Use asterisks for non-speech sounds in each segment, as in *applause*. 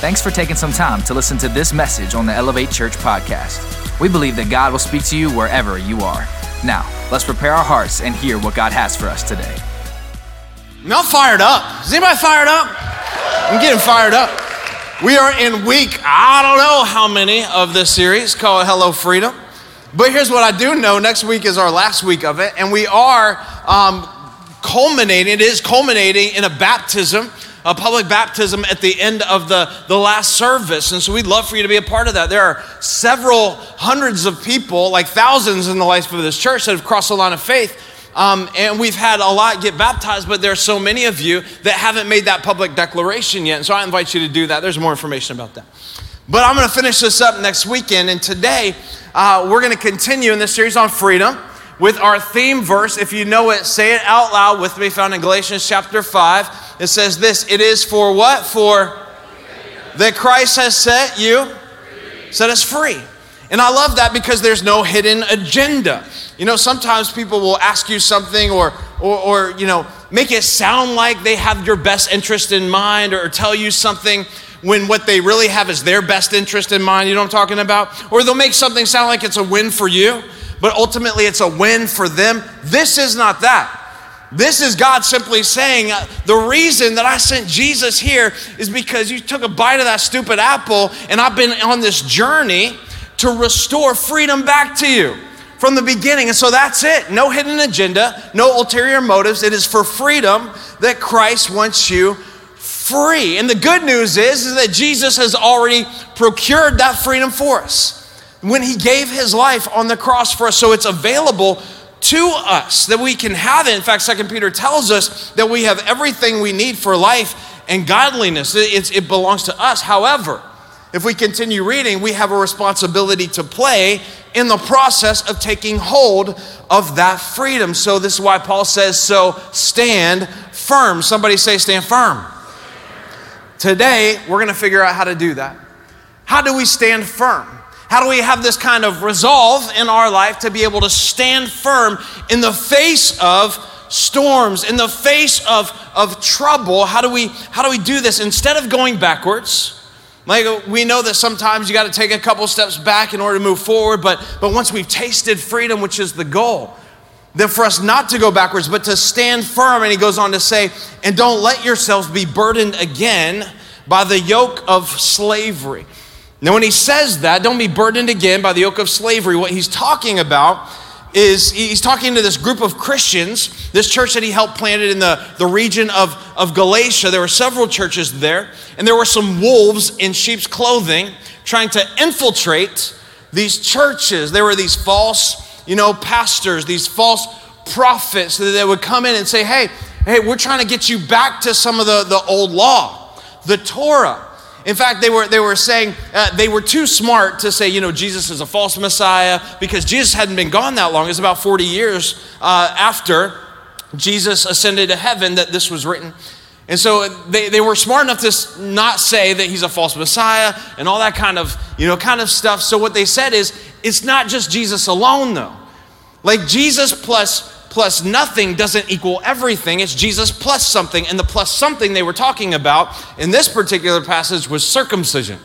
Thanks for taking some time to listen to this message on the Elevate Church podcast. We believe that God will speak to you wherever you are. Now, let's prepare our hearts and hear what God has for us today. I'm fired up. Is anybody fired up? I'm getting fired up. We are in week, I don't know how many of this series called Hello Freedom. But here's what I do know next week is our last week of it, and we are um, culminating, it is culminating in a baptism a public baptism at the end of the, the last service. And so we'd love for you to be a part of that. There are several hundreds of people, like thousands in the life of this church, that have crossed the line of faith. Um, and we've had a lot get baptized, but there are so many of you that haven't made that public declaration yet. And so I invite you to do that. There's more information about that. But I'm going to finish this up next weekend. And today, uh, we're going to continue in this series on freedom with our theme verse. If you know it, say it out loud with me, found in Galatians chapter 5. It says this it is for what? For that Christ has set you, set us free. And I love that because there's no hidden agenda. You know, sometimes people will ask you something or, or, or, you know, make it sound like they have your best interest in mind or tell you something when what they really have is their best interest in mind. You know what I'm talking about? Or they'll make something sound like it's a win for you, but ultimately it's a win for them. This is not that. This is God simply saying, uh, the reason that I sent Jesus here is because you took a bite of that stupid apple, and I've been on this journey to restore freedom back to you from the beginning. And so that's it. No hidden agenda, no ulterior motives. It is for freedom that Christ wants you free. And the good news is, is that Jesus has already procured that freedom for us when he gave his life on the cross for us. So it's available to us that we can have it. In fact, Second Peter tells us that we have everything we need for life and godliness. It, it belongs to us. However, if we continue reading, we have a responsibility to play in the process of taking hold of that freedom. So, this is why Paul says, So stand firm. Somebody say, Stand firm. Today, we're going to figure out how to do that. How do we stand firm? How do we have this kind of resolve in our life to be able to stand firm in the face of storms, in the face of, of trouble? How do, we, how do we do this? Instead of going backwards, like we know that sometimes you got to take a couple steps back in order to move forward, but, but once we've tasted freedom, which is the goal, then for us not to go backwards, but to stand firm. And he goes on to say, and don't let yourselves be burdened again by the yoke of slavery. Now, when he says that, don't be burdened again by the yoke of slavery. What he's talking about is he's talking to this group of Christians, this church that he helped planted in the, the region of, of Galatia. There were several churches there, and there were some wolves in sheep's clothing trying to infiltrate these churches. There were these false, you know, pastors, these false prophets that would come in and say, hey, hey, we're trying to get you back to some of the, the old law, the Torah. In fact, they were, they were saying uh, they were too smart to say, you know, Jesus is a false Messiah because Jesus hadn't been gone that long. It's about 40 years uh, after Jesus ascended to heaven that this was written. And so they, they were smart enough to not say that he's a false Messiah and all that kind of, you know, kind of stuff. So what they said is, it's not just Jesus alone, though. Like Jesus plus plus nothing doesn't equal everything. It's Jesus plus something. And the plus something they were talking about in this particular passage was circumcision.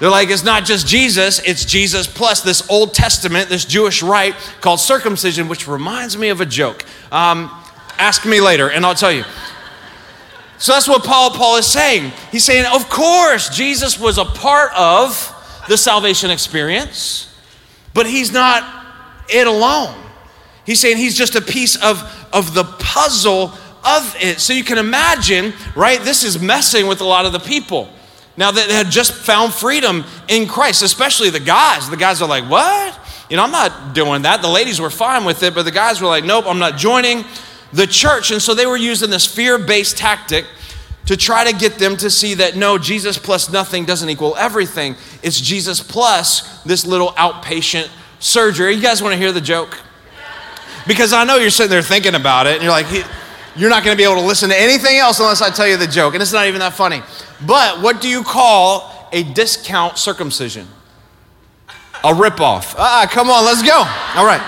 They're like, it's not just Jesus, it's Jesus plus this Old Testament, this Jewish rite called circumcision, which reminds me of a joke. Um, ask me later, and I'll tell you. So that's what Paul Paul is saying. He's saying, of course, Jesus was a part of the salvation experience, but he's not it alone. He's saying he's just a piece of, of the puzzle of it. So you can imagine, right? This is messing with a lot of the people. Now that had just found freedom in Christ, especially the guys. The guys are like, what? You know, I'm not doing that. The ladies were fine with it, but the guys were like, nope, I'm not joining the church. And so they were using this fear based tactic to try to get them to see that no, Jesus plus nothing doesn't equal everything. It's Jesus plus this little outpatient surgery. You guys want to hear the joke? Because I know you're sitting there thinking about it and you're like, you're not going to be able to listen to anything else unless I tell you the joke. And it's not even that funny. But what do you call a discount circumcision? A ripoff. Ah, come on, let's go. All right.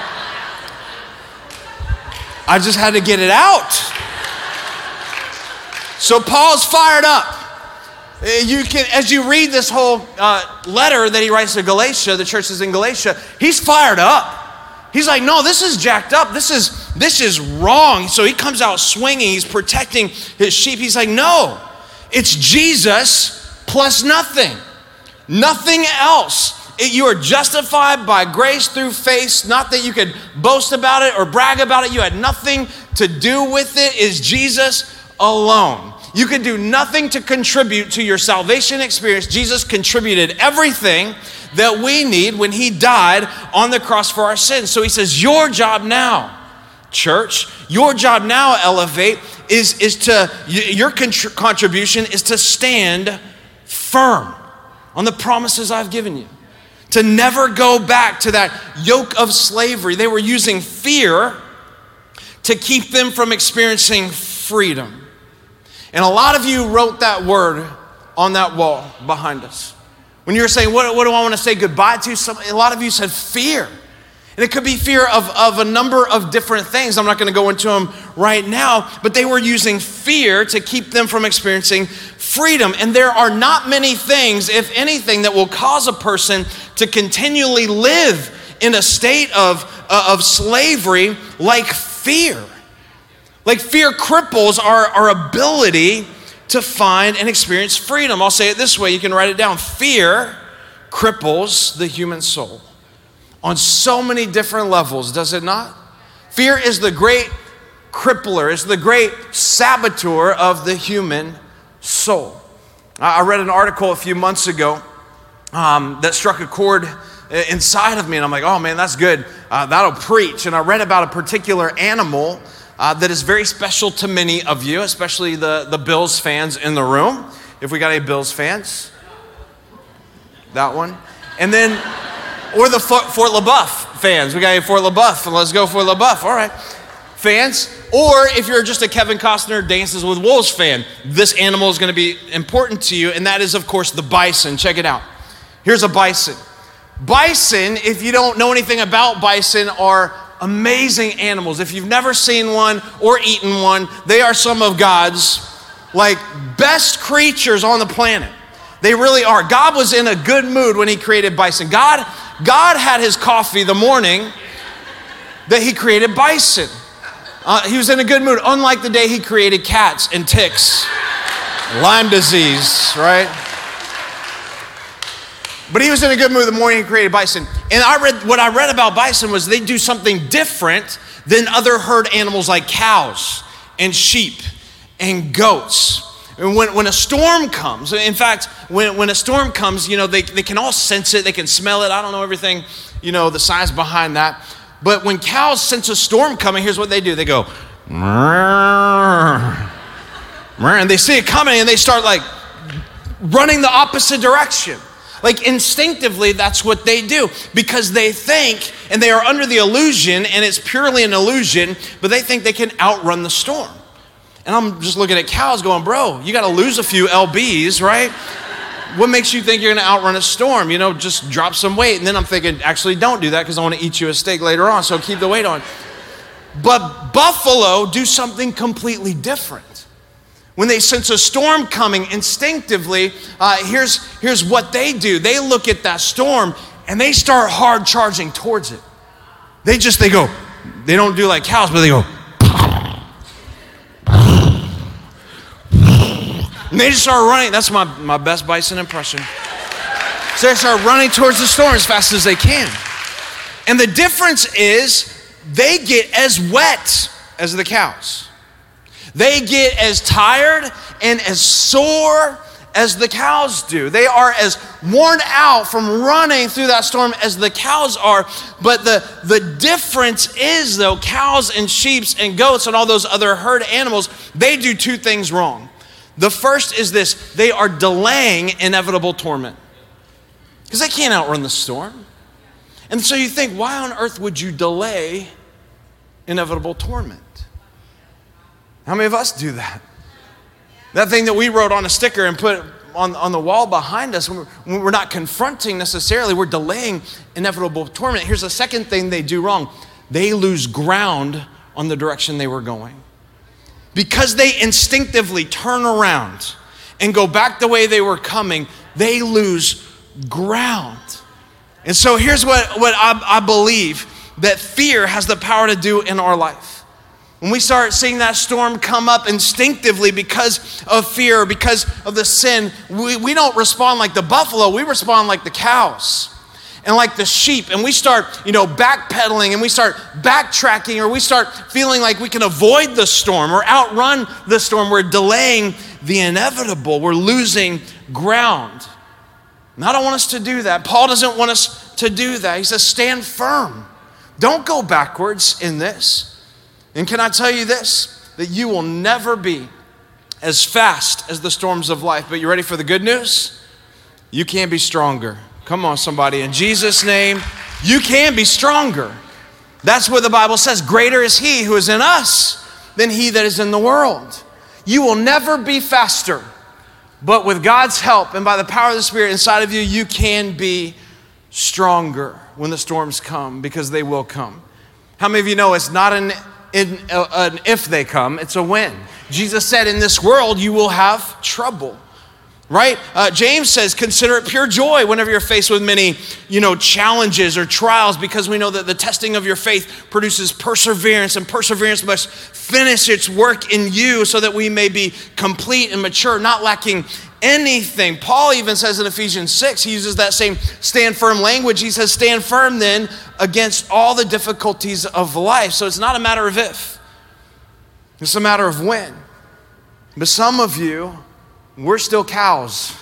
I just had to get it out. So Paul's fired up. You can, as you read this whole uh, letter that he writes to Galatia, the churches in Galatia, he's fired up. He's like, no, this is jacked up. This is this is wrong. So he comes out swinging. He's protecting his sheep. He's like, no, it's Jesus plus nothing, nothing else. It, you are justified by grace through faith. Not that you could boast about it or brag about it. You had nothing to do with it. Is Jesus alone? You can do nothing to contribute to your salvation experience. Jesus contributed everything that we need when he died on the cross for our sins. So he says, Your job now, church, your job now, Elevate, is, is to, your contribution is to stand firm on the promises I've given you. To never go back to that yoke of slavery. They were using fear to keep them from experiencing freedom. And a lot of you wrote that word on that wall behind us. When you were saying, What, what do I want to say goodbye to? Some, a lot of you said fear. And it could be fear of, of a number of different things. I'm not going to go into them right now, but they were using fear to keep them from experiencing freedom. And there are not many things, if anything, that will cause a person to continually live in a state of, uh, of slavery like fear. Like fear cripples our, our ability to find and experience freedom. I'll say it this way you can write it down. Fear cripples the human soul on so many different levels, does it not? Fear is the great crippler, is the great saboteur of the human soul. I read an article a few months ago um, that struck a chord inside of me, and I'm like, oh man, that's good. Uh, that'll preach. And I read about a particular animal uh, that is very special to many of you, especially the, the Bills fans in the room. If we got any Bills fans, that one. And then, or the Fort, Fort LeBoeuf fans. We got any Fort LeBoeuf. Let's go Fort LeBoeuf. All right. Fans. Or if you're just a Kevin Costner Dances with Wolves fan, this animal is going to be important to you, and that is, of course, the bison. Check it out. Here's a bison. Bison, if you don't know anything about bison, are amazing animals. If you've never seen one or eaten one, they are some of God's like best creatures on the planet. They really are. God was in a good mood when he created bison. God God had his coffee the morning that he created bison. Uh, he was in a good mood, unlike the day he created cats and ticks, Lyme disease, right? But he was in a good mood the morning he created bison. And I read what I read about bison was they do something different than other herd animals like cows and sheep and goats. And when, when a storm comes, in fact, when, when a storm comes, you know, they, they can all sense it, they can smell it. I don't know everything, you know, the science behind that. But when cows sense a storm coming, here's what they do they go, and they see it coming and they start like running the opposite direction. Like instinctively, that's what they do because they think and they are under the illusion, and it's purely an illusion, but they think they can outrun the storm. And I'm just looking at cows going, bro, you got to lose a few LBs, right? what makes you think you're going to outrun a storm? You know, just drop some weight. And then I'm thinking, actually, don't do that because I want to eat you a steak later on, so keep the weight on. But buffalo do something completely different. When they sense a storm coming instinctively, uh, here's, here's what they do they look at that storm and they start hard charging towards it. They just, they go, they don't do like cows, but they go, and they just start running. That's my, my best bison impression. So they start running towards the storm as fast as they can. And the difference is they get as wet as the cows. They get as tired and as sore as the cows do. They are as worn out from running through that storm as the cows are. But the, the difference is, though, cows and sheep and goats and all those other herd animals, they do two things wrong. The first is this they are delaying inevitable torment because they can't outrun the storm. And so you think, why on earth would you delay inevitable torment? How many of us do that? That thing that we wrote on a sticker and put on, on the wall behind us, when we're, we're not confronting necessarily, we're delaying inevitable torment. Here's the second thing they do wrong they lose ground on the direction they were going. Because they instinctively turn around and go back the way they were coming, they lose ground. And so here's what, what I, I believe that fear has the power to do in our life. When we start seeing that storm come up instinctively because of fear, because of the sin, we, we don't respond like the buffalo, we respond like the cows and like the sheep. And we start you know backpedaling and we start backtracking or we start feeling like we can avoid the storm or outrun the storm. We're delaying the inevitable. We're losing ground. And i don't want us to do that. Paul doesn't want us to do that. He says stand firm. Don't go backwards in this and can I tell you this? That you will never be as fast as the storms of life. But you ready for the good news? You can be stronger. Come on, somebody. In Jesus' name, you can be stronger. That's what the Bible says. Greater is He who is in us than He that is in the world. You will never be faster, but with God's help and by the power of the Spirit inside of you, you can be stronger when the storms come because they will come. How many of you know it's not an in, uh, an if they come, it's a when. Jesus said, In this world, you will have trouble right? Uh, james says consider it pure joy whenever you're faced with many you know challenges or trials because we know that the testing of your faith produces perseverance and perseverance must finish its work in you so that we may be complete and mature not lacking anything. Paul even says in ephesians 6 he uses that same stand firm language. He says stand firm then against all the difficulties of life. So it's not a matter of if it's a matter of when. But some of you we're still cows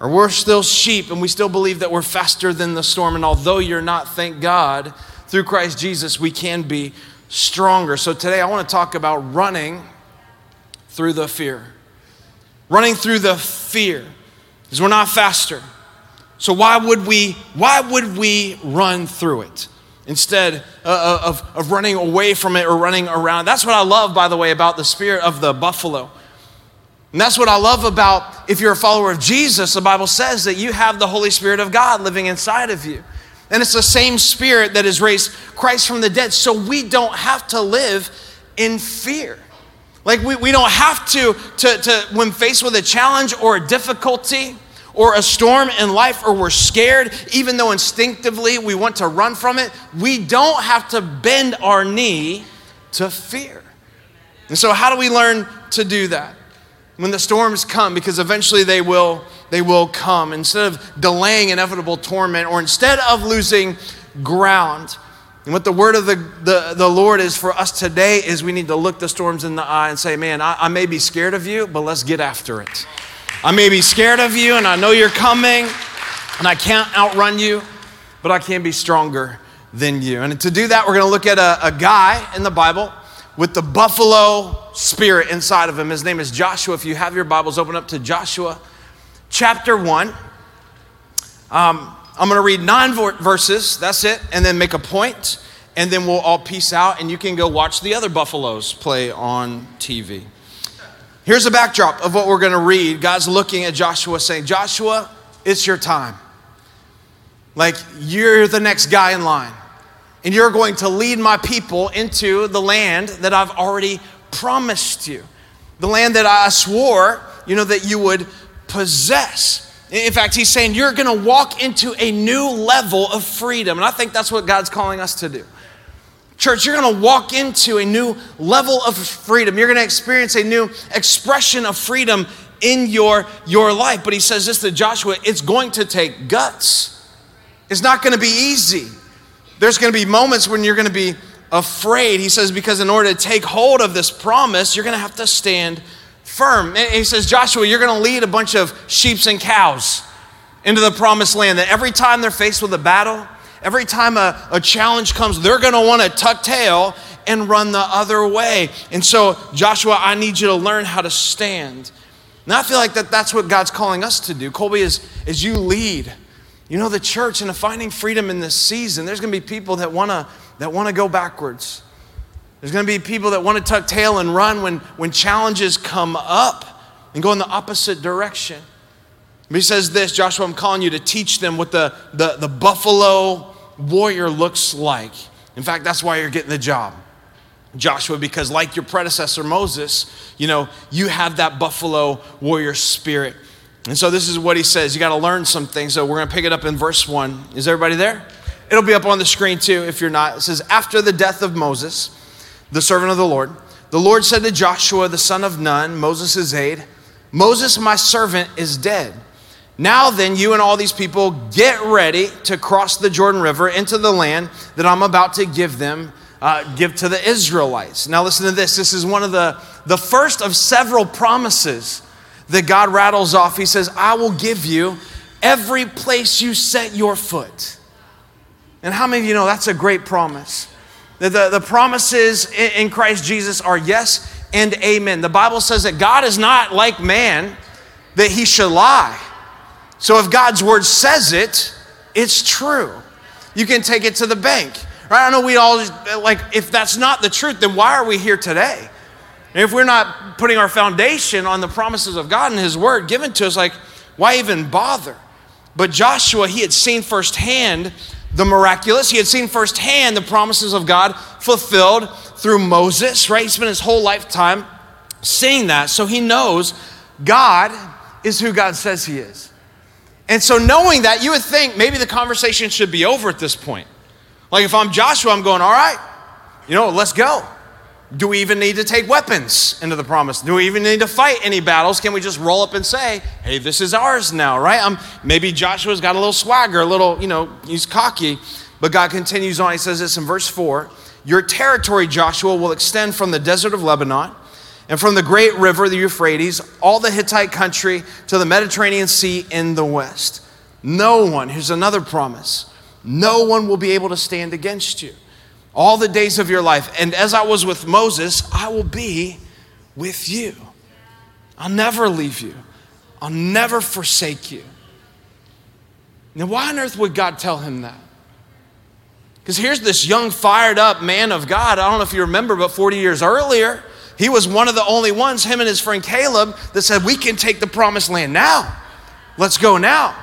or we're still sheep and we still believe that we're faster than the storm. And although you're not, thank God, through Christ Jesus, we can be stronger. So today I want to talk about running through the fear. Running through the fear because we're not faster. So why would we why would we run through it instead uh, of, of running away from it or running around? That's what I love, by the way, about the spirit of the buffalo and that's what I love about if you're a follower of Jesus, the Bible says that you have the Holy Spirit of God living inside of you. And it's the same spirit that has raised Christ from the dead. So we don't have to live in fear. Like we, we don't have to, to, to, when faced with a challenge or a difficulty or a storm in life, or we're scared, even though instinctively we want to run from it, we don't have to bend our knee to fear. And so, how do we learn to do that? When the storms come because eventually they will they will come. Instead of delaying inevitable torment or instead of losing ground. And what the word of the, the, the lord is for us today is we need to look the storms in the eye and say man I, I may be scared of you but let's get after it. I may be scared of you and i know you're coming and i can't outrun you but i can be stronger than you. And to do that we're going to look at a, a guy in the bible with the buffalo spirit inside of him. His name is Joshua. If you have your Bibles, open up to Joshua chapter 1. Um, I'm going to read nine verses, that's it, and then make a point, and then we'll all peace out, and you can go watch the other buffaloes play on TV. Here's a backdrop of what we're going to read. God's looking at Joshua saying, Joshua, it's your time. Like, you're the next guy in line and you're going to lead my people into the land that I've already promised you. The land that I swore, you know, that you would possess. In fact, he's saying you're going to walk into a new level of freedom. And I think that's what God's calling us to do. Church, you're going to walk into a new level of freedom. You're going to experience a new expression of freedom in your, your life. But he says this to Joshua it's going to take guts. It's not going to be easy. There's going to be moments when you're going to be afraid. He says, because in order to take hold of this promise, you're going to have to stand firm. And he says, Joshua, you're going to lead a bunch of sheep and cows into the promised land that every time they're faced with a battle, every time a, a challenge comes, they're going to want to tuck tail and run the other way. And so, Joshua, I need you to learn how to stand. And I feel like that that's what God's calling us to do. Colby, is, is you lead you know, the church and the finding freedom in this season, there's going to be people that want to that want to go backwards. There's going to be people that want to tuck tail and run when, when challenges come up and go in the opposite direction. But he says this Joshua, I'm calling you to teach them what the, the, the buffalo warrior looks like. In fact, that's why you're getting the job. Joshua, because like your predecessor Moses, you know, you have that buffalo warrior spirit. And so this is what he says. You got to learn some things. So we're going to pick it up in verse 1. Is everybody there? It'll be up on the screen too if you're not. It says, After the death of Moses, the servant of the Lord, the Lord said to Joshua, the son of Nun, Moses' aide, Moses, my servant, is dead. Now then, you and all these people get ready to cross the Jordan River into the land that I'm about to give them, uh, give to the Israelites. Now, listen to this. This is one of the, the first of several promises that God rattles off. He says, I will give you every place you set your foot. And how many of you know that's a great promise? The, the, the promises in, in Christ Jesus are yes and amen. The Bible says that God is not like man that he should lie. So if God's word says it, it's true. You can take it to the bank. Right? I know we all like if that's not the truth, then why are we here today? And if we're not putting our foundation on the promises of God and His Word given to us, like, why even bother? But Joshua, he had seen firsthand the miraculous. He had seen firsthand the promises of God fulfilled through Moses, right? He spent his whole lifetime seeing that. So he knows God is who God says he is. And so, knowing that, you would think maybe the conversation should be over at this point. Like, if I'm Joshua, I'm going, all right, you know, let's go. Do we even need to take weapons into the promise? Do we even need to fight any battles? Can we just roll up and say, hey, this is ours now, right? Um, maybe Joshua's got a little swagger, a little, you know, he's cocky. But God continues on. He says this in verse 4 Your territory, Joshua, will extend from the desert of Lebanon and from the great river, the Euphrates, all the Hittite country to the Mediterranean Sea in the west. No one, here's another promise, no one will be able to stand against you all the days of your life. And as I was with Moses, I will be with you. I'll never leave you, I'll never forsake you. Now, why on earth would God tell him that? Because here's this young, fired up man of God. I don't know if you remember, but 40 years earlier, he was one of the only ones, him and his friend Caleb, that said, We can take the promised land now. Let's go now.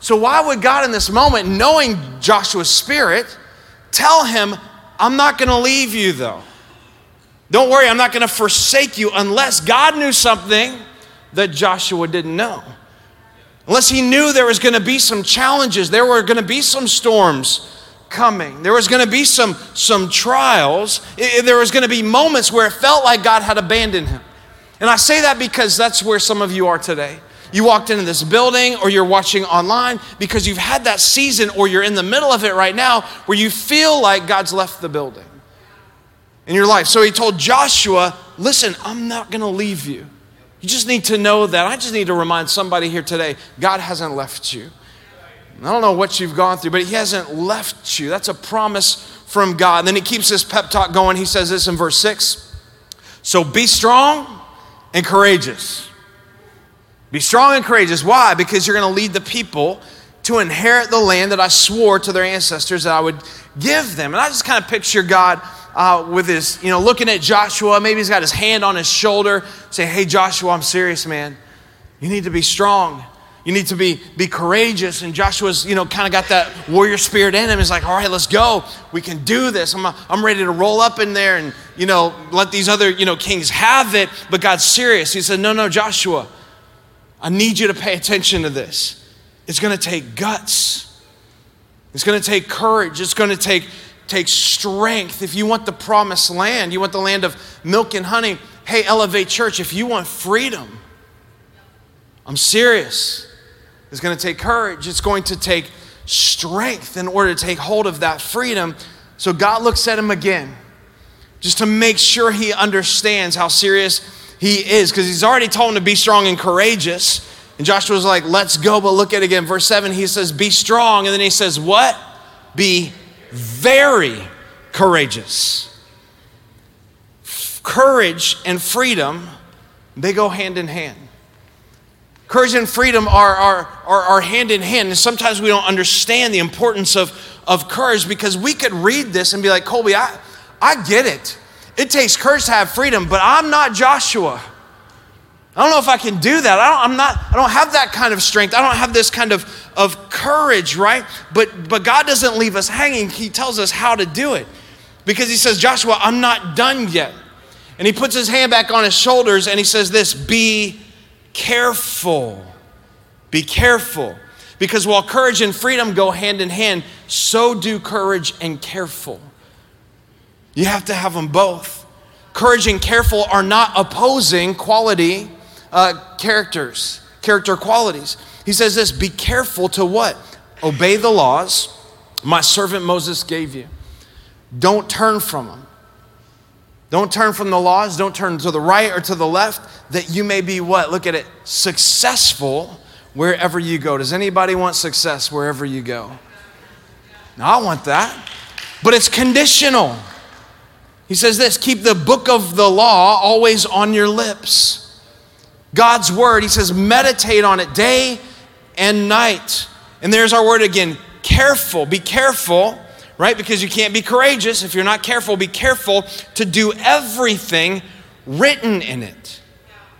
So, why would God in this moment, knowing Joshua's spirit, tell him, I'm not going to leave you though. Don't worry, I'm not going to forsake you unless God knew something that Joshua didn't know. Unless he knew there was going to be some challenges, there were going to be some storms coming. There was going to be some some trials. There was going to be moments where it felt like God had abandoned him. And I say that because that's where some of you are today. You walked into this building or you're watching online because you've had that season or you're in the middle of it right now where you feel like God's left the building in your life. So he told Joshua, Listen, I'm not going to leave you. You just need to know that. I just need to remind somebody here today God hasn't left you. I don't know what you've gone through, but He hasn't left you. That's a promise from God. And then He keeps this pep talk going. He says this in verse 6 So be strong and courageous. Be strong and courageous. Why? Because you're going to lead the people to inherit the land that I swore to their ancestors that I would give them. And I just kind of picture God uh, with his, you know, looking at Joshua. Maybe he's got his hand on his shoulder, saying, Hey, Joshua, I'm serious, man. You need to be strong. You need to be, be courageous. And Joshua's, you know, kind of got that warrior spirit in him. He's like, all right, let's go. We can do this. I'm, I'm ready to roll up in there and, you know, let these other, you know, kings have it. But God's serious. He said, no, no, Joshua, I need you to pay attention to this. It's going to take guts. It's going to take courage. It's going to take, take strength. If you want the promised land, you want the land of milk and honey, hey, Elevate Church, if you want freedom, I'm serious. It's going to take courage. It's going to take strength in order to take hold of that freedom. So God looks at him again just to make sure he understands how serious he is because he's already told him to be strong and courageous. And Joshua's like, let's go. But look at it again. Verse 7, he says, be strong. And then he says, what? Be very courageous. Courage and freedom, they go hand in hand. Courage and freedom are, are, are, are, hand in hand. And sometimes we don't understand the importance of, of courage because we could read this and be like, Colby, I, I get it. It takes courage to have freedom, but I'm not Joshua. I don't know if I can do that. I don't, I'm not, I don't have that kind of strength. I don't have this kind of, of courage, right? But, but God doesn't leave us hanging. He tells us how to do it. because he says, Joshua, I'm not done yet. And he puts his hand back on his shoulders and he says, This, be careful. Be careful. Because while courage and freedom go hand in hand, so do courage and careful. You have to have them both. Courage and careful are not opposing quality uh, characters, character qualities. He says this be careful to what? Obey the laws my servant Moses gave you. Don't turn from them. Don't turn from the laws. Don't turn to the right or to the left, that you may be what? Look at it, successful wherever you go. Does anybody want success wherever you go? Now, I want that, but it's conditional. He says this keep the book of the law always on your lips. God's word, he says, meditate on it day and night. And there's our word again careful. Be careful right? Because you can't be courageous if you're not careful. Be careful to do everything written in it.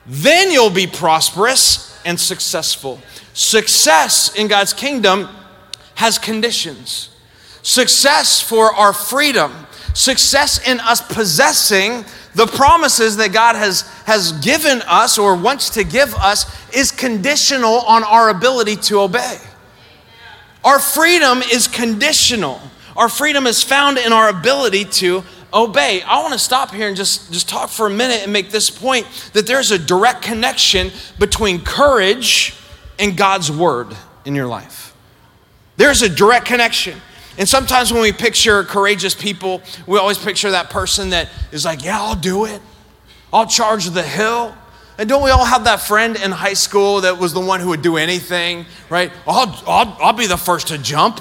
Then you'll be prosperous and successful. Success in God's kingdom has conditions. Success for our freedom, success in us possessing the promises that God has, has given us or wants to give us is conditional on our ability to obey. Our freedom is conditional. Our freedom is found in our ability to obey. I want to stop here and just, just talk for a minute and make this point that there's a direct connection between courage and God's word in your life. There's a direct connection. And sometimes when we picture courageous people, we always picture that person that is like, Yeah, I'll do it. I'll charge the hill. And don't we all have that friend in high school that was the one who would do anything, right? I'll, I'll, I'll be the first to jump.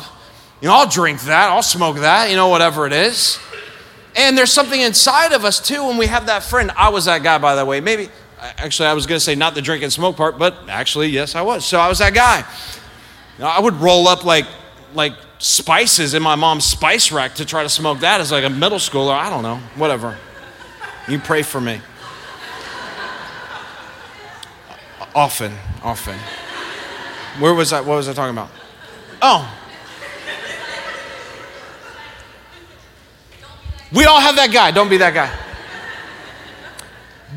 You know, I'll drink that, I'll smoke that, you know, whatever it is. And there's something inside of us too when we have that friend. I was that guy, by the way. Maybe, actually, I was going to say not the drink and smoke part, but actually, yes, I was. So I was that guy. I would roll up like, like spices in my mom's spice rack to try to smoke that as like a middle schooler. I don't know, whatever. You pray for me. Often, often. Where was I? What was I talking about? Oh, We all have that guy. Don't be that guy.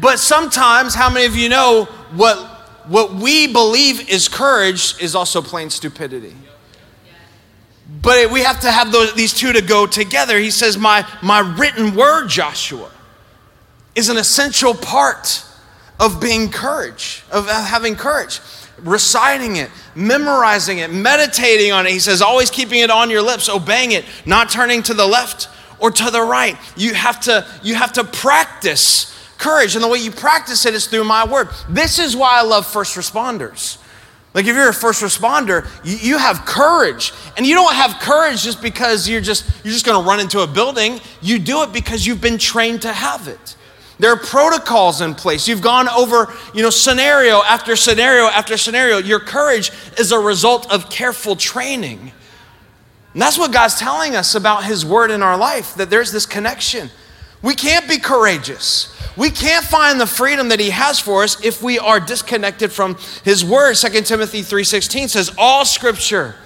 But sometimes, how many of you know what, what we believe is courage is also plain stupidity? But we have to have those, these two to go together. He says, my, my written word, Joshua, is an essential part of being courage, of having courage. Reciting it, memorizing it, meditating on it. He says, always keeping it on your lips, obeying it, not turning to the left or to the right. You have to, you have to practice courage. And the way you practice it is through my word. This is why I love first responders. Like if you're a first responder, you, you have courage. And you don't have courage just because you're just you're just gonna run into a building. You do it because you've been trained to have it. There are protocols in place. You've gone over, you know, scenario after scenario after scenario. Your courage is a result of careful training. And that's what God's telling us about His word in our life, that there's this connection. We can't be courageous. We can't find the freedom that he has for us if we are disconnected from his word. 2 Timothy 3:16 says all scripture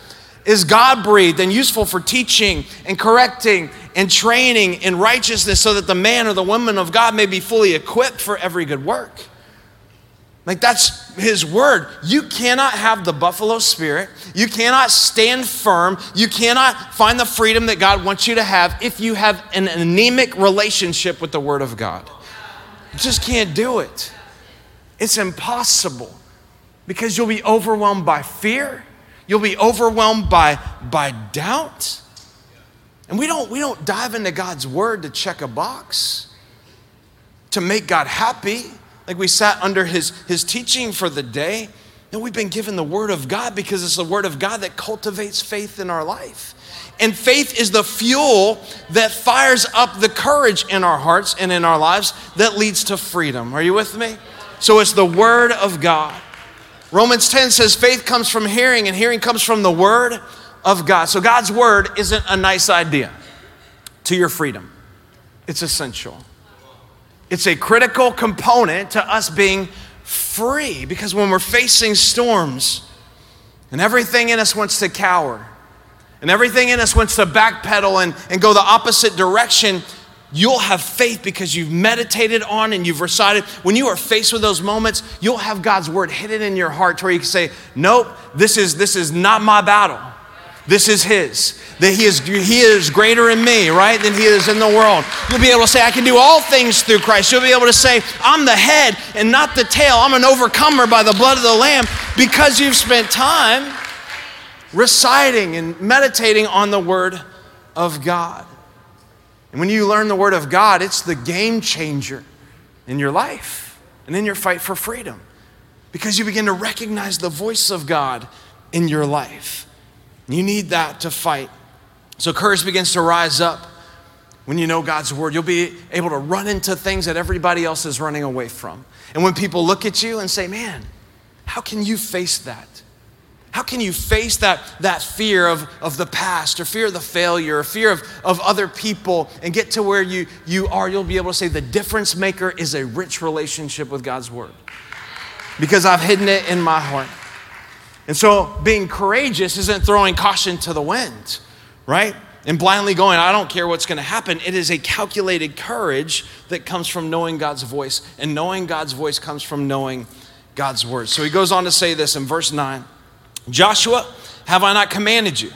is God-breathed and useful for teaching and correcting and training in righteousness so that the man or the woman of God may be fully equipped for every good work. Like that's his word. You cannot have the buffalo spirit. You cannot stand firm. You cannot find the freedom that God wants you to have if you have an anemic relationship with the word of God. You just can't do it. It's impossible because you'll be overwhelmed by fear. You'll be overwhelmed by, by doubt. And we don't, we don't dive into God's word to check a box, to make God happy like we sat under his, his teaching for the day. And we've been given the Word of God because it's the Word of God that cultivates faith in our life. And faith is the fuel that fires up the courage in our hearts and in our lives that leads to freedom. Are you with me? So it's the Word of God. Romans 10 says faith comes from hearing, and hearing comes from the Word of God. So God's Word isn't a nice idea to your freedom, it's essential. It's a critical component to us being free because when we're facing storms and everything in us wants to cower and everything in us wants to backpedal and, and go the opposite direction, you'll have faith because you've meditated on and you've recited. When you are faced with those moments, you'll have God's word hidden in your heart to where you can say, Nope, this is, this is not my battle. This is His. That he is, he is greater in me, right, than He is in the world. You'll be able to say, I can do all things through Christ. You'll be able to say, I'm the head and not the tail. I'm an overcomer by the blood of the Lamb because you've spent time reciting and meditating on the Word of God. And when you learn the Word of God, it's the game changer in your life and in your fight for freedom because you begin to recognize the voice of God in your life. You need that to fight. So courage begins to rise up when you know God's word. You'll be able to run into things that everybody else is running away from. And when people look at you and say, man, how can you face that? How can you face that, that fear of, of the past or fear of the failure or fear of, of other people and get to where you, you are? You'll be able to say the difference maker is a rich relationship with God's word because I've hidden it in my heart. And so being courageous isn't throwing caution to the wind, right? And blindly going, I don't care what's going to happen. It is a calculated courage that comes from knowing God's voice. And knowing God's voice comes from knowing God's word. So he goes on to say this in verse 9 Joshua, have I not commanded you?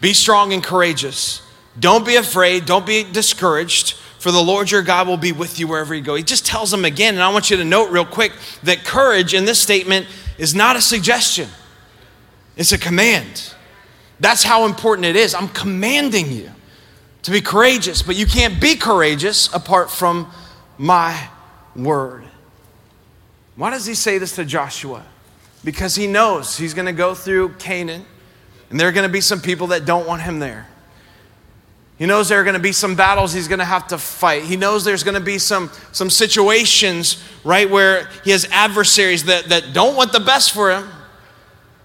Be strong and courageous. Don't be afraid. Don't be discouraged, for the Lord your God will be with you wherever you go. He just tells them again, and I want you to note real quick that courage in this statement is not a suggestion, it's a command. That's how important it is. I'm commanding you to be courageous, but you can't be courageous apart from my word. Why does he say this to Joshua? because he knows he's going to go through Canaan and there are going to be some people that don't want him there. He knows there are going to be some battles he's going to have to fight. He knows there's going to be some, some situations, right, where he has adversaries that, that don't want the best for him,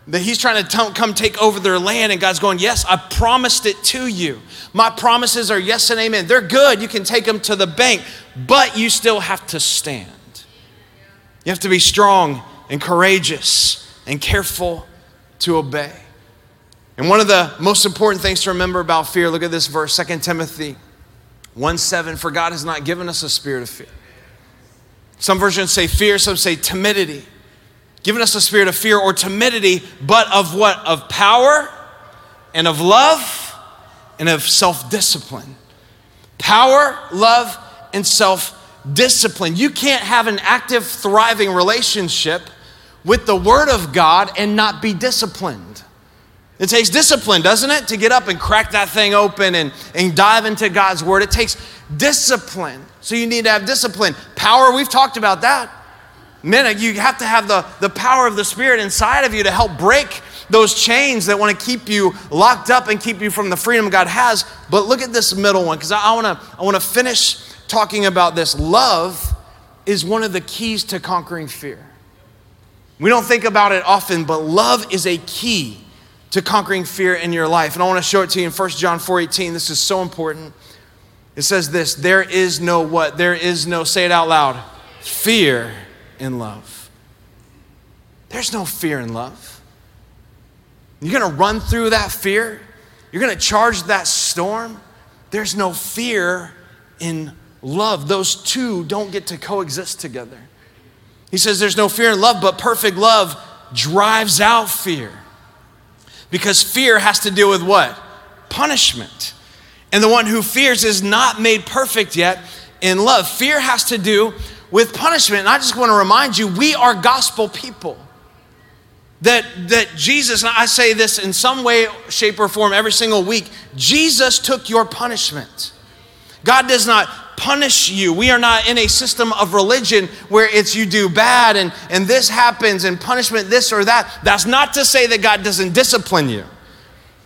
that he's trying to t- come take over their land. And God's going, Yes, I promised it to you. My promises are yes and amen. They're good. You can take them to the bank, but you still have to stand. You have to be strong and courageous and careful to obey. And one of the most important things to remember about fear, look at this verse, 2 Timothy 1 7, for God has not given us a spirit of fear. Some versions say fear, some say timidity. Given us a spirit of fear or timidity, but of what? Of power and of love and of self discipline. Power, love, and self discipline. You can't have an active, thriving relationship with the Word of God and not be disciplined. It takes discipline, doesn't it, to get up and crack that thing open and, and dive into God's Word. It takes discipline. So you need to have discipline. Power, we've talked about that. Man, you have to have the, the power of the Spirit inside of you to help break those chains that want to keep you locked up and keep you from the freedom God has. But look at this middle one, because I, I want to I wanna finish talking about this. Love is one of the keys to conquering fear. We don't think about it often, but love is a key to conquering fear in your life. And I want to show it to you in 1 John 4:18. This is so important. It says this, there is no what? There is no say it out loud. Fear in love. There's no fear in love. You're going to run through that fear. You're going to charge that storm. There's no fear in love. Those two don't get to coexist together. He says there's no fear in love, but perfect love drives out fear. Because fear has to do with what? Punishment. And the one who fears is not made perfect yet in love. Fear has to do with punishment. And I just want to remind you, we are gospel people. That, that Jesus, and I say this in some way, shape, or form every single week, Jesus took your punishment. God does not punish you. We are not in a system of religion where it's you do bad and, and this happens and punishment this or that. That's not to say that God doesn't discipline you.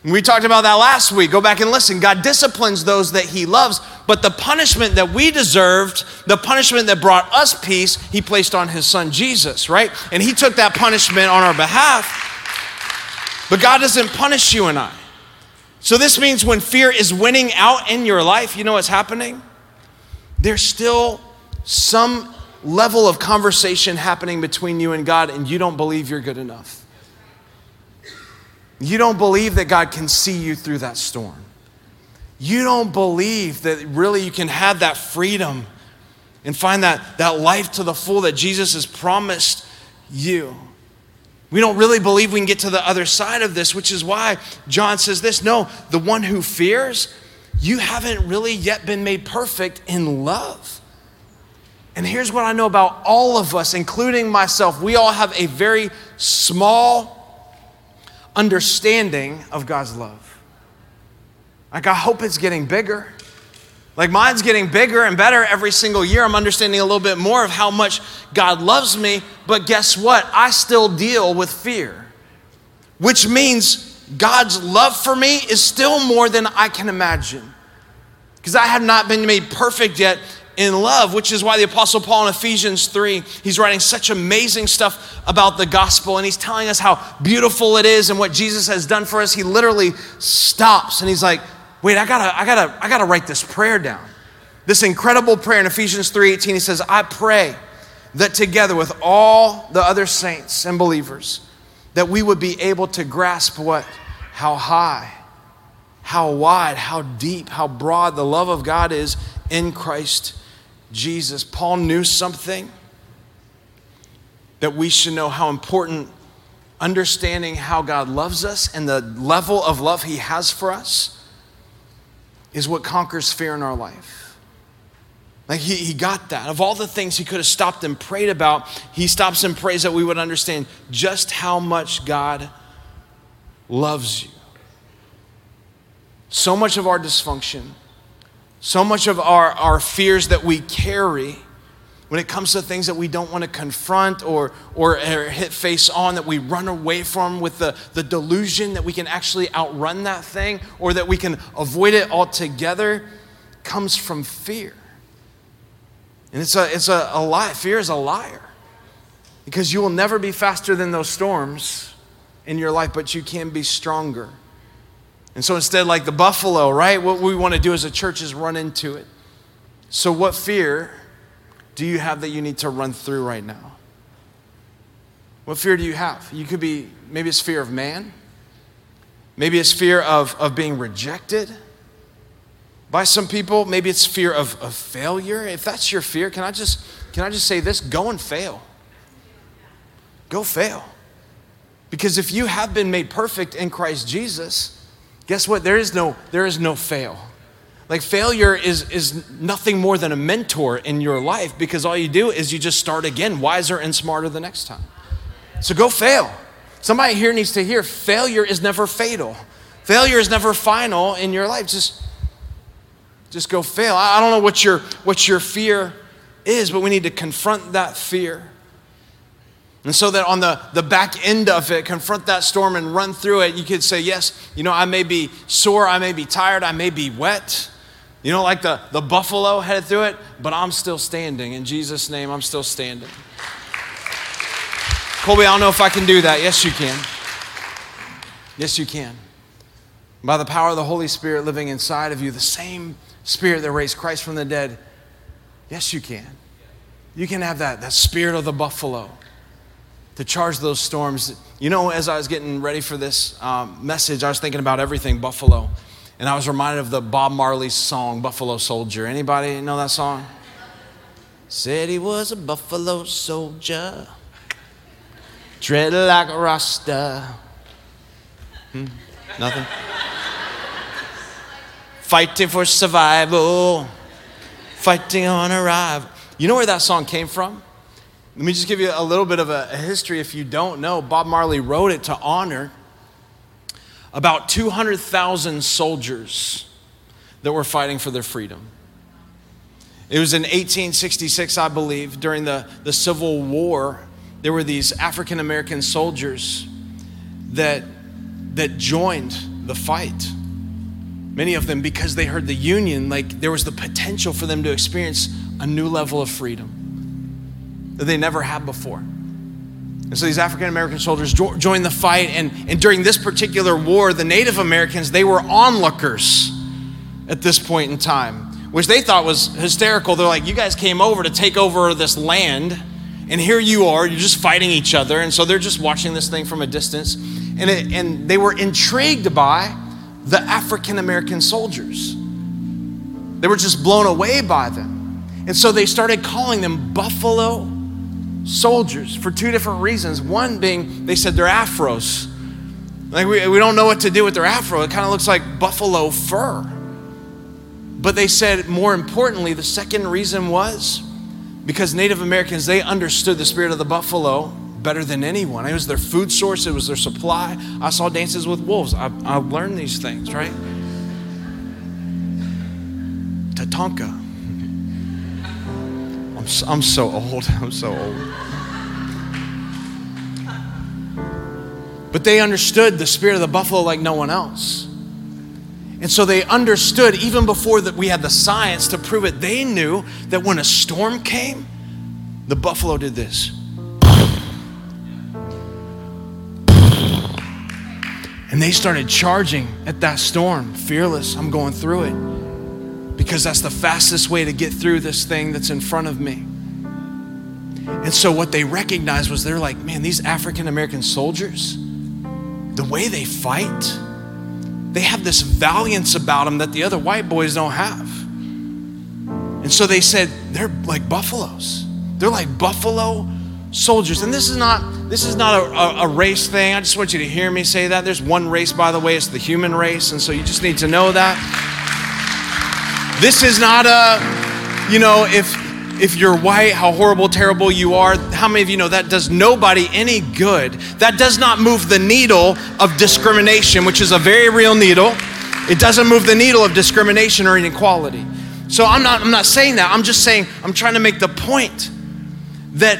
We talked about that last week. Go back and listen. God disciplines those that He loves, but the punishment that we deserved, the punishment that brought us peace, He placed on His Son Jesus, right? And He took that punishment on our behalf. But God doesn't punish you and I. So this means when fear is winning out in your life, you know what's happening? There's still some level of conversation happening between you and God, and you don't believe you're good enough. You don't believe that God can see you through that storm. you don't believe that really you can have that freedom and find that, that life to the full that Jesus has promised you. We don't really believe we can get to the other side of this, which is why John says this no, the one who fears, you haven't really yet been made perfect in love. And here's what I know about all of us, including myself we all have a very small understanding of God's love. Like, I hope it's getting bigger. Like, mine's getting bigger and better every single year. I'm understanding a little bit more of how much God loves me. But guess what? I still deal with fear, which means God's love for me is still more than I can imagine. Because I have not been made perfect yet in love, which is why the Apostle Paul in Ephesians 3, he's writing such amazing stuff about the gospel and he's telling us how beautiful it is and what Jesus has done for us. He literally stops and he's like, wait, I gotta, I gotta, I gotta write this prayer down. This incredible prayer in Ephesians 3:18, he says, I pray that together with all the other saints and believers, that we would be able to grasp what? How high, how wide, how deep, how broad the love of God is in Christ Jesus. Paul knew something that we should know how important understanding how God loves us and the level of love he has for us is what conquers fear in our life. Like he, he got that. Of all the things he could have stopped and prayed about, he stops and prays that we would understand just how much God loves you. So much of our dysfunction, so much of our, our fears that we carry when it comes to things that we don't want to confront or, or, or, hit face on, that we run away from with the, the delusion that we can actually outrun that thing or that we can avoid it altogether, comes from fear. And it's a, it's a, a lie. Fear is a liar because you will never be faster than those storms in your life, but you can be stronger. And so instead, like the buffalo, right? What we want to do as a church is run into it. So, what fear do you have that you need to run through right now? What fear do you have? You could be, maybe it's fear of man. Maybe it's fear of, of being rejected by some people. Maybe it's fear of, of failure. If that's your fear, can I just can I just say this? Go and fail. Go fail. Because if you have been made perfect in Christ Jesus, guess what? There is no, there is no fail. Like failure is, is nothing more than a mentor in your life because all you do is you just start again, wiser and smarter the next time. So go fail. Somebody here needs to hear failure is never fatal. Failure is never final in your life. Just, just go fail. I don't know what your, what your fear is, but we need to confront that fear. And so that on the, the back end of it, confront that storm and run through it, you could say, Yes, you know, I may be sore, I may be tired, I may be wet. You know, like the, the buffalo headed through it, but I'm still standing. In Jesus' name, I'm still standing. Colby, I don't know if I can do that. Yes, you can. Yes, you can. By the power of the Holy Spirit living inside of you, the same Spirit that raised Christ from the dead, yes, you can. You can have that, that spirit of the buffalo to charge those storms. You know, as I was getting ready for this um, message, I was thinking about everything buffalo. And I was reminded of the Bob Marley song, Buffalo Soldier. Anybody know that song? Said he was a buffalo soldier, tread like a rasta. Hmm? Nothing? Fighting for survival, fighting on arrival. You know where that song came from? Let me just give you a little bit of a, history if you don't know. Bob Marley wrote it to honor about 200,000 soldiers that were fighting for their freedom. It was in 1866, I believe, during the, the Civil War. There were these African American soldiers that, that joined the fight. Many of them, because they heard the Union, like there was the potential for them to experience a new level of freedom that they never had before. And so these African American soldiers jo- joined the fight. And, and during this particular war, the Native Americans, they were onlookers at this point in time, which they thought was hysterical. They're like, you guys came over to take over this land, and here you are, you're just fighting each other. And so they're just watching this thing from a distance. And, it, and they were intrigued by the African American soldiers. They were just blown away by them. And so they started calling them buffalo soldiers for two different reasons. One being they said they're afros. Like we, we don't know what to do with their afro. It kind of looks like buffalo fur. But they said more importantly, the second reason was because Native Americans, they understood the spirit of the buffalo better than anyone. It was their food source, it was their supply. I saw dances with wolves. I, I learned these things, right? Tatanka. I'm so, I'm so old. *laughs* I'm so old. But they understood the spirit of the buffalo like no one else. And so they understood, even before that we had the science to prove it, they knew that when a storm came, the buffalo did this. And they started charging at that storm, fearless. I'm going through it because that's the fastest way to get through this thing that's in front of me. And so what they recognized was they're like, man, these African American soldiers, the way they fight, they have this valiance about them that the other white boys don't have. And so they said, they're like buffaloes. They're like buffalo soldiers. And this is not this is not a, a, a, race thing. I just want you to hear me say that. There's one race, by the way, it's the human race. And so you just need to know that. This is not a, you know, if if you're white, how horrible, terrible you are. How many of you know that does nobody any good? That does not move the needle of discrimination, which is a very real needle. It doesn't move the needle of discrimination or inequality. So I'm not, I'm not saying that. I'm just saying, I'm trying to make the point that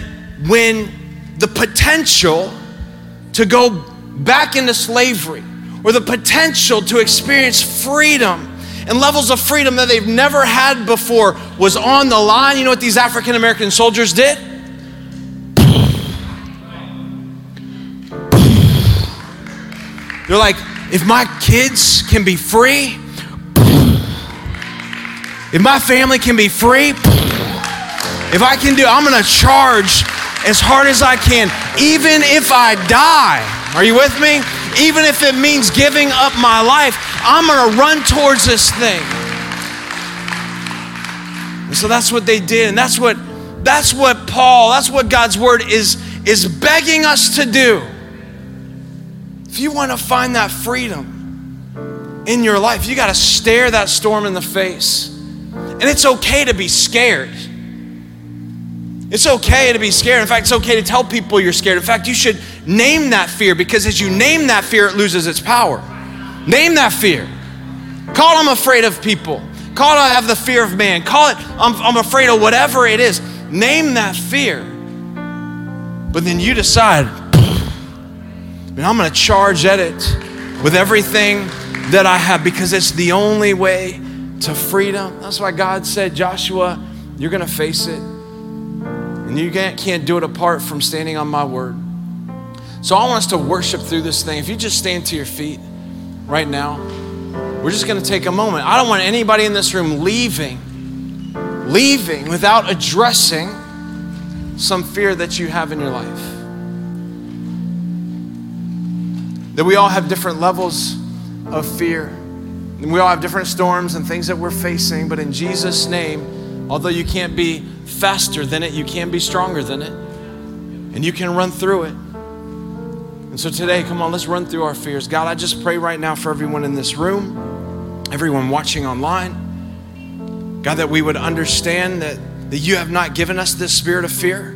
when the potential to go back into slavery or the potential to experience freedom and levels of freedom that they've never had before was on the line. You know what these African American soldiers did? They're like, if my kids can be free, if my family can be free, if I can do, I'm gonna charge as hard as I can, even if I die. Are you with me? Even if it means giving up my life, I'm gonna run towards this thing. And so that's what they did, and that's what that's what Paul, that's what God's word is is begging us to do. If you want to find that freedom in your life, you got to stare that storm in the face. And it's okay to be scared. It's okay to be scared. In fact, it's okay to tell people you're scared. In fact, you should name that fear because as you name that fear, it loses its power. Name that fear. Call it, I'm afraid of people. Call it, I have the fear of man. Call it, I'm, I'm afraid of whatever it is. Name that fear. But then you decide, man, I'm going to charge at it with everything that I have because it's the only way to freedom. That's why God said, Joshua, you're going to face it. And you can't do it apart from standing on my word. So I want us to worship through this thing. If you just stand to your feet right now, we're just going to take a moment. I don't want anybody in this room leaving, leaving without addressing some fear that you have in your life. That we all have different levels of fear. And we all have different storms and things that we're facing, but in Jesus' name, although you can't be faster than it, you can be stronger than it, and you can run through it. And so today, come on, let's run through our fears. God, I just pray right now for everyone in this room, everyone watching online. God, that we would understand that, that you have not given us this spirit of fear,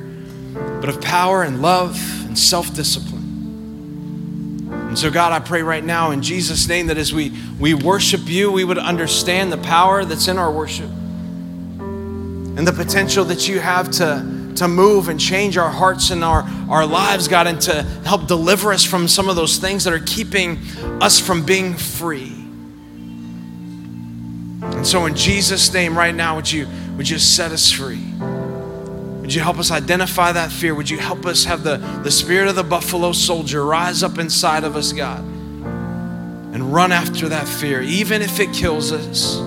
but of power and love and self discipline. And so, God, I pray right now in Jesus' name that as we, we worship you, we would understand the power that's in our worship and the potential that you have to, to move and change our hearts and our, our lives, God, and to help deliver us from some of those things that are keeping us from being free. And so, in Jesus' name, right now, would you, would you set us free? Would you help us identify that fear? Would you help us have the, the spirit of the buffalo soldier rise up inside of us, God, and run after that fear, even if it kills us?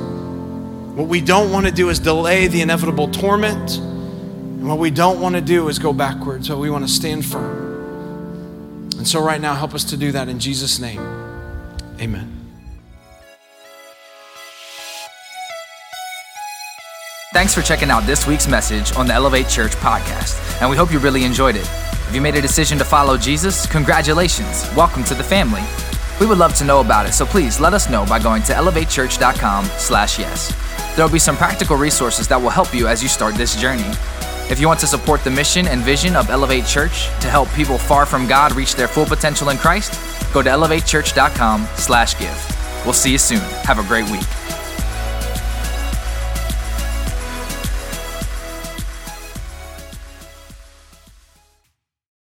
What we don't want to do is delay the inevitable torment. And what we don't want to do is go backwards, but we want to stand firm. And so, right now, help us to do that in Jesus' name. Amen. Thanks for checking out this week's message on the Elevate Church podcast, and we hope you really enjoyed it. If you made a decision to follow Jesus, congratulations. Welcome to the family. We would love to know about it, so please let us know by going to elevatechurch.com/yes. There will be some practical resources that will help you as you start this journey. If you want to support the mission and vision of Elevate Church to help people far from God reach their full potential in Christ, go to elevatechurch.com/give. We'll see you soon. Have a great week.